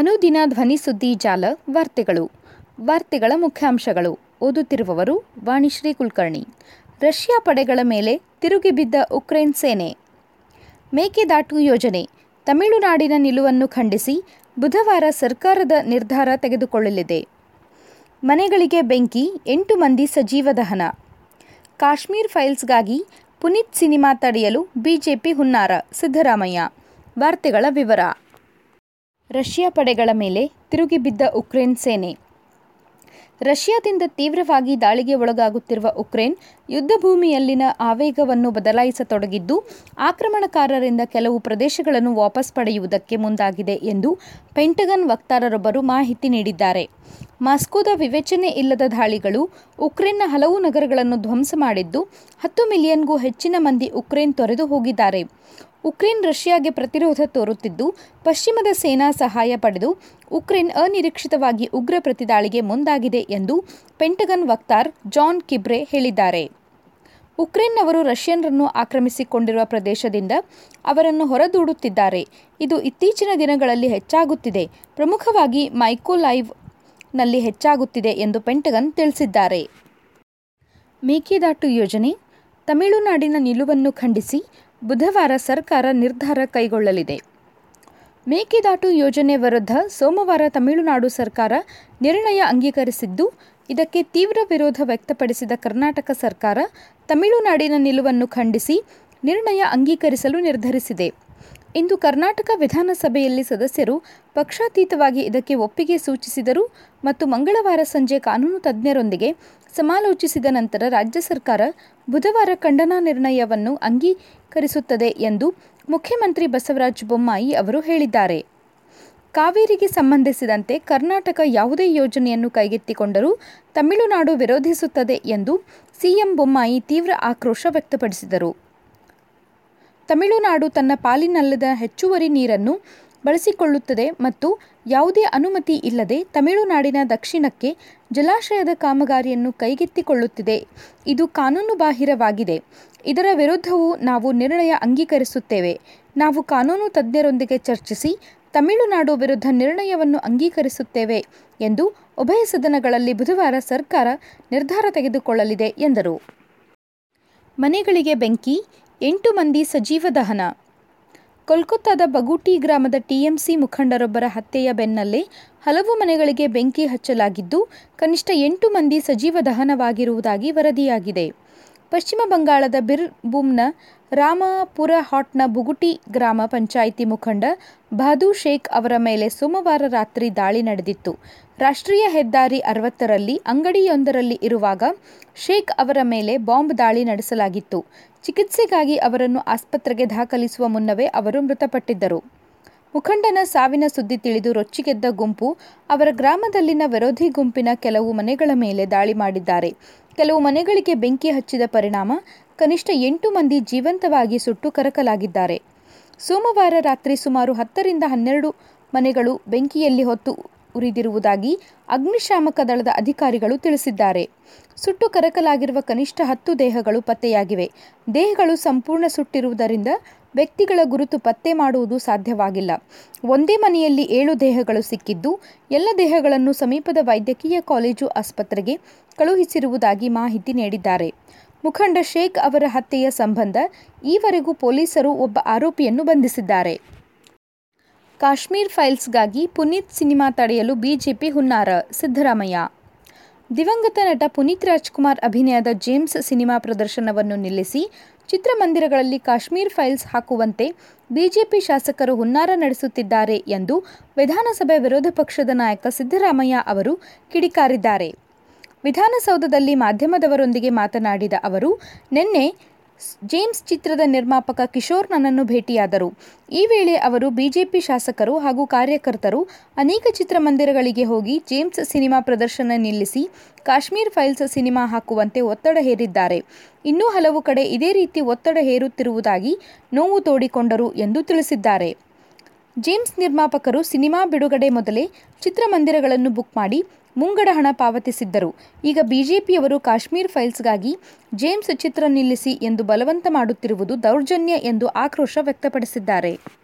ಅನುದಿನ ಧ್ವನಿ ಸುದ್ದಿ ಜಾಲ, ವಾರ್ತೆಗಳು. ವಾರ್ತೆಗಳ ಮುಖ್ಯಾಂಶಗಳು. ಓದುತ್ತಿರುವವರು ವಾಣಿಶ್ರೀ ಕುಲಕರ್ಣಿ. ರಷ್ಯಾ ಪಡೆಗಳ ಮೇಲೆ ತಿರುಗಿ ಬಿದ್ದ ಉಕ್ರೇನ್ ಸೇನೆ. ಮೇಕೆದಾಟು ಯೋಜನೆ. ತಮಿಳುನಾಡಿನ ನಿಲುವನ್ನು ಖಂಡಿಸಿ ಬುಧವಾರ ಸರ್ಕಾರದ ನಿರ್ಧಾರ ತೆಗೆದುಕೊಳ್ಳಲಿದೆ. ಮನೆಗಳಿಗೆ ಬೆಂಕಿ, ಎಂಟು ಮಂದಿ ಸಜೀವ ದಹನ. ಕಾಶ್ಮೀರ್ ಫೈಲ್ಸ್ಗಾಗಿ ಪುನೀತ್ ಸಿನಿಮಾ ತಡೆಯಲು ಬಿಜೆಪಿ ಹುನ್ನಾರ, ಸಿದ್ದರಾಮಯ್ಯ. ವಾರ್ತೆಗಳ ವಿವರ. ರಷ್ಯಾ ಪಡೆಗಳ ಮೇಲೆ ತಿರುಗಿಬಿದ್ದ ಉಕ್ರೇನ್ ಸೇನೆ. ರಷ್ಯಾದಿಂದ ತೀವ್ರವಾಗಿ ದಾಳಿಗೆ ಒಳಗಾಗುತ್ತಿರುವ ಉಕ್ರೇನ್ ಯುದ್ಧ ಭೂಮಿಯಲ್ಲಿನ ಆವೇಗವನ್ನು ಬದಲಾಯಿಸತೊಡಗಿದ್ದು, ಆಕ್ರಮಣಕಾರರಿಂದ ಕೆಲವು ಪ್ರದೇಶಗಳನ್ನು ವಾಪಸ್ ಪಡೆಯುವುದಕ್ಕೆ ಮುಂದಾಗಿದೆ ಎಂದು ಪೆಂಟಗನ್ ವಕ್ತಾರರೊಬ್ಬರು ಮಾಹಿತಿ ನೀಡಿದ್ದಾರೆ. ಮಾಸ್ಕೋದ ವಿವೇಚನೆ ಇಲ್ಲದ ದಾಳಿಗಳು ಉಕ್ರೇನ್ನ ಹಲವು ನಗರಗಳನ್ನು ಧ್ವಂಸ ಮಾಡಿದ್ದು, ಹತ್ತು ಮಿಲಿಯನ್ಗೂ ಹೆಚ್ಚಿನ ಮಂದಿ ಉಕ್ರೇನ್ ತೊರೆದು ಹೋಗಿದ್ದಾರೆ. ಉಕ್ರೇನ್ ರಷ್ಯಾಗೆ ಪ್ರತಿರೋಧ ತೋರುತ್ತಿದ್ದು, ಪಶ್ಚಿಮದ ಸೇನಾ ಸಹಾಯ ಪಡೆದು ಉಕ್ರೇನ್ ಅನಿರೀಕ್ಷಿತವಾಗಿ ಉಗ್ರ ಪ್ರತಿದಾಳಿಗೆ ಮುಂದಾಗಿದೆ ಎಂದು ಪೆಂಟಗನ್ ವಕ್ತಾರ್ ಜಾನ್ ಕಿಬ್ರೆ ಹೇಳಿದ್ದಾರೆ. ಉಕ್ರೇನ್ನವರು ರಷ್ಯನ್ನರನ್ನು ಆಕ್ರಮಿಸಿಕೊಂಡಿರುವ ಪ್ರದೇಶದಿಂದ ಅವರನ್ನು ಹೊರದೂಡುತ್ತಿದ್ದಾರೆ. ಇದು ಇತ್ತೀಚಿನ ದಿನಗಳಲ್ಲಿ ಹೆಚ್ಚಾಗುತ್ತಿದೆ. ಪ್ರಮುಖವಾಗಿ ಮೈಕೋಲೈವ್ನಲ್ಲಿ ಹೆಚ್ಚಾಗುತ್ತಿದೆ ಎಂದು ಪೆಂಟಗನ್ ತಿಳಿಸಿದ್ದಾರೆ. ಮೇಕೆದಾಟು ಯೋಜನೆ, ತಮಿಳುನಾಡಿನ ನಿಲುವನ್ನು ಖಂಡಿಸಿ ಬುಧವಾರ ಸರ್ಕಾರ ನಿರ್ಧಾರ ಕೈಗೊಳ್ಳಲಿದೆ. ಮೇಕೆದಾಟು ಯೋಜನೆ ವಿರುದ್ಧ ಸೋಮವಾರ ತಮಿಳುನಾಡು ಸರ್ಕಾರ ನಿರ್ಣಯ ಅಂಗೀಕರಿಸಿದ್ದು ಇದಕ್ಕೆ ತೀವ್ರ ವಿರೋಧ ವ್ಯಕ್ತಪಡಿಸಿದ ಕರ್ನಾಟಕ ಸರ್ಕಾರ ತಮಿಳುನಾಡಿನ ನಿಲುವನ್ನು ಖಂಡಿಸಿ ನಿರ್ಣಯ ಅಂಗೀಕರಿಸಲು ನಿರ್ಧರಿಸಿದೆ. ಇಂದು ಕರ್ನಾಟಕ ವಿಧಾನಸಭೆಯಲ್ಲಿ ಸದಸ್ಯರು ಪಕ್ಷಾತೀತವಾಗಿ ಇದಕ್ಕೆ ಒಪ್ಪಿಗೆ ಸೂಚಿಸಿದರು ಮತ್ತು ಮಂಗಳವಾರ ಸಂಜೆ ಕಾನೂನು ತಜ್ಞರೊಂದಿಗೆ ಸಮಾಲೋಚಿಸಿದ ನಂತರ ರಾಜ್ಯ ಸರ್ಕಾರ ಬುಧವಾರ ಖಂಡನಾ ನಿರ್ಣಯವನ್ನು ಅಂಗೀಕರಿಸುತ್ತದೆ ಎಂದು ಮುಖ್ಯಮಂತ್ರಿ ಬಸವರಾಜ ಬೊಮ್ಮಾಯಿ ಅವರು ಹೇಳಿದ್ದಾರೆ. ಕಾವೇರಿಗೆ ಸಂಬಂಧಿಸಿದಂತೆ ಕರ್ನಾಟಕ ಯಾವುದೇ ಯೋಜನೆಯನ್ನು ಕೈಗೆತ್ತಿಕೊಂಡರೂ ತಮಿಳುನಾಡು ವಿರೋಧಿಸುತ್ತದೆ ಎಂದು ಸಿಎಂ ಬೊಮ್ಮಾಯಿ ತೀವ್ರ ಆಕ್ರೋಶ ವ್ಯಕ್ತಪಡಿಸಿದರು. ತಮಿಳುನಾಡು ತನ್ನ ಪಾಲಿನಲ್ಲದ ಹೆಚ್ಚುವರಿ ನೀರನ್ನು ಬಳಸಿಕೊಳ್ಳುತ್ತದೆ ಮತ್ತು ಯಾವುದೇ ಅನುಮತಿ ಇಲ್ಲದೆ ತಮಿಳುನಾಡಿನ ದಕ್ಷಿಣಕ್ಕೆ ಜಲಾಶಯದ ಕಾಮಗಾರಿಯನ್ನು ಕೈಗೆತ್ತಿಕೊಳ್ಳುತ್ತಿದೆ. ಇದು ಕಾನೂನುಬಾಹಿರವಾಗಿದೆ. ಇದರ ವಿರುದ್ಧವೂ ನಾವು ನಿರ್ಣಯ ಅಂಗೀಕರಿಸುತ್ತೇವೆ. ನಾವು ಕಾನೂನು ತಜ್ಞರೊಂದಿಗೆ ಚರ್ಚಿಸಿ ತಮಿಳುನಾಡು ವಿರುದ್ಧ ನಿರ್ಣಯವನ್ನು ಅಂಗೀಕರಿಸುತ್ತೇವೆ ಎಂದು ಉಭಯ ಸದನಗಳಲ್ಲಿ ಬುಧವಾರ ಸರ್ಕಾರ ನಿರ್ಧಾರ ತೆಗೆದುಕೊಳ್ಳಲಿದೆ ಎಂದರು. ಮನೆಗಳಿಗೆ ಬೆಂಕಿ, ಎಂಟು ಮಂದಿ ಸಜೀವ ದಹನ. ಕೋಲ್ಕತ್ತಾದ ಬಗೂಟಿ ಗ್ರಾಮದ ಟಿಎಂಸಿ ಮುಖಂಡರೊಬ್ಬರ ಹತ್ಯೆಯ ಬೆನ್ನಲ್ಲೇ ಹಲವು ಮನೆಗಳಿಗೆ ಬೆಂಕಿ ಹಚ್ಚಲಾಗಿದ್ದು, ಕನಿಷ್ಠ ಎಂಟು ಮಂದಿ ಸಜೀವ ದಹನವಾಗಿರುವುದಾಗಿ ವರದಿಯಾಗಿದೆ. ಪಶ್ಚಿಮ ಬಂಗಾಳದ ಬಿರ್ಭೂಮ್ನ ರಾಮಪುರ ಹಾಟ್ನ ಬುಗುಟಿ ಗ್ರಾಮ ಪಂಚಾಯಿತಿ ಮುಖಂಡ ಬಹದೂ ಶೇಖ್ ಅವರ ಮೇಲೆ ಸೋಮವಾರ ರಾತ್ರಿ ದಾಳಿ ನಡೆದಿತ್ತು. ರಾಷ್ಟ್ರೀಯ ಹೆದ್ದಾರಿ ಅರವತ್ತರಲ್ಲಿ, ಅಂಗಡಿಯೊಂದರಲ್ಲಿ ಇರುವಾಗ ಶೇಖ್ ಅವರ ಮೇಲೆ ಬಾಂಬ್ ದಾಳಿ ನಡೆಸಲಾಗಿತ್ತು. ಚಿಕಿತ್ಸೆಗಾಗಿ ಅವರನ್ನು ಆಸ್ಪತ್ರೆಗೆ ದಾಖಲಿಸುವ ಮುನ್ನವೇ ಅವರು ಮೃತಪಟ್ಟಿದ್ದರು. ಮುಖಂಡನ ಸಾವಿನ ಸುದ್ದಿ ತಿಳಿದು ರೊಚ್ಚಿಗೆದ್ದ ಗುಂಪು ಅವರ ಗ್ರಾಮದಲ್ಲಿನ ವಿರೋಧಿ ಗುಂಪಿನ ಕೆಲವು ಮನೆಗಳ ಮೇಲೆ ದಾಳಿ ಮಾಡಿದ್ದಾರೆ. ಕೆಲವು ಮನೆಗಳಿಗೆ ಬೆಂಕಿ ಹಚ್ಚಿದ ಪರಿಣಾಮ ಕನಿಷ್ಠ ಎಂಟು ಮಂದಿ ಜೀವಂತವಾಗಿ ಸುಟ್ಟು ಕರಕಲಾಗಿದ್ದಾರೆ. ಸೋಮವಾರ ರಾತ್ರಿ ಸುಮಾರು ಹತ್ತರಿಂದ ಹನ್ನೆರಡು ಮನೆಗಳು ಬೆಂಕಿಯಲ್ಲಿ ಹೊತ್ತು ಉರಿದಿರುವುದಾಗಿ ಅಗ್ನಿಶಾಮಕ ದಳದ ಅಧಿಕಾರಿಗಳು ತಿಳಿಸಿದ್ದಾರೆ. ಸುಟ್ಟು ಕರಕಲಾಗಿರುವ ಕನಿಷ್ಠ ಹತ್ತು ದೇಹಗಳು ಪತ್ತೆಯಾಗಿವೆ. ದೇಹಗಳು ಸಂಪೂರ್ಣ ಸುಟ್ಟಿರುವುದರಿಂದ ವ್ಯಕ್ತಿಗಳ ಗುರುತು ಪತ್ತೆ ಮಾಡುವುದು ಸಾಧ್ಯವಾಗಿಲ್ಲ. ಒಂದೇ ಮನೆಯಲ್ಲಿ ಏಳು ದೇಹಗಳು ಸಿಕ್ಕಿದ್ದು, ಎಲ್ಲ ದೇಹಗಳನ್ನು ಸಮೀಪದ ವೈದ್ಯಕೀಯ ಕಾಲೇಜು ಆಸ್ಪತ್ರೆಗೆ ಕಳುಹಿಸಿರುವುದಾಗಿ ಮಾಹಿತಿ ನೀಡಿದ್ದಾರೆ. ಮುಖಂಡ ಶೇಖ್ ಅವರ ಹತ್ಯೆಯ ಸಂಬಂಧ ಈವರೆಗೂ ಪೊಲೀಸರು ಒಬ್ಬ ಆರೋಪಿಯನ್ನು ಬಂಧಿಸಿದ್ದಾರೆ. ಕಾಶ್ಮೀರ್ ಫೈಲ್ಸ್ಗಾಗಿ ಪುನೀತ್ ಸಿನಿಮಾ ತಡೆಯಲು ಬಿಜೆಪಿ ಹುನ್ನಾರ, ಸಿದ್ದರಾಮಯ್ಯ ದಿವಂಗತ ನಟ ಪುನೀತ್ ರಾಜ್ಕುಮಾರ್ ಅಭಿನಯದ ಜೇಮ್ಸ್ ಸಿನಿಮಾ ಪ್ರದರ್ಶನವನ್ನು ನಿಲ್ಲಿಸಿ ಚಿತ್ರಮಂದಿರಗಳಲ್ಲಿ ಕಾಶ್ಮೀರ್ ಫೈಲ್ಸ್ ಹಾಕುವಂತೆ ಬಿಜೆಪಿ ಶಾಸಕರು ಹುನ್ನಾರ ನಡೆಸುತ್ತಿದ್ದಾರೆ ಎಂದು ವಿಧಾನಸಭೆ ವಿರೋಧ ಪಕ್ಷದ ನಾಯಕ ಸಿದ್ದರಾಮಯ್ಯ ಅವರು ಕಿಡಿಕಾರಿದ್ದಾರೆ. ವಿಧಾನಸೌಧದಲ್ಲಿ ಮಾಧ್ಯಮದವರೊಂದಿಗೆ ಮಾತನಾಡಿದ ಅವರು, ನಿನ್ನೆ ಜೇಮ್ಸ್ ಚಿತ್ರದ ನಿರ್ಮಾಪಕ ಕಿಶೋರ್ ನನ್ನನ್ನು ಭೇಟಿಯಾದರು. ಈ ವೇಳೆ ಅವರು ಬಿಜೆಪಿ ಶಾಸಕರು ಹಾಗೂ ಕಾರ್ಯಕರ್ತರು ಅನೇಕ ಚಿತ್ರಮಂದಿರಗಳಿಗೆ ಹೋಗಿ ಜೇಮ್ಸ್ ಸಿನಿಮಾ ಪ್ರದರ್ಶನ ನಿಲ್ಲಿಸಿ, ಕಾಶ್ಮೀರ್ ಫೈಲ್ಸ್ ಸಿನಿಮಾ ಹಾಕುವಂತೆ ಒತ್ತಡ ಹೇರಿದ್ದಾರೆ. ಇನ್ನೂ ಹಲವು ಕಡೆ ಇದೇ ರೀತಿ ಒತ್ತಡ ಹೇರುತ್ತಿರುವುದಾಗಿ ನೋವು ತೋಡಿಕೊಂಡರು ಎಂದು ತಿಳಿಸಿದ್ದಾರೆ. ಜೇಮ್ಸ್ ನಿರ್ಮಾಪಕರು ಸಿನಿಮಾ ಬಿಡುಗಡೆ ಮೊದಲೇ ಚಿತ್ರಮಂದಿರಗಳನ್ನು ಬುಕ್ ಮಾಡಿ ಮುಂಗಡ ಹಣ ಪಾವತಿಸಿದ್ದರು. ಈಗ ಬಿಜೆಪಿಯವರು ಕಾಶ್ಮೀರ್ ಫೈಲ್ಸ್ಗಾಗಿ ಜೇಮ್ಸ್ ಚಿತ್ರ ನಿಲ್ಲಿಸಿ ಎಂದು ಬಲವಂತ ಮಾಡುತ್ತಿರುವುದು ದೌರ್ಜನ್ಯ ಎಂದು ಆಕ್ರೋಶ ವ್ಯಕ್ತಪಡಿಸಿದ್ದಾರೆ.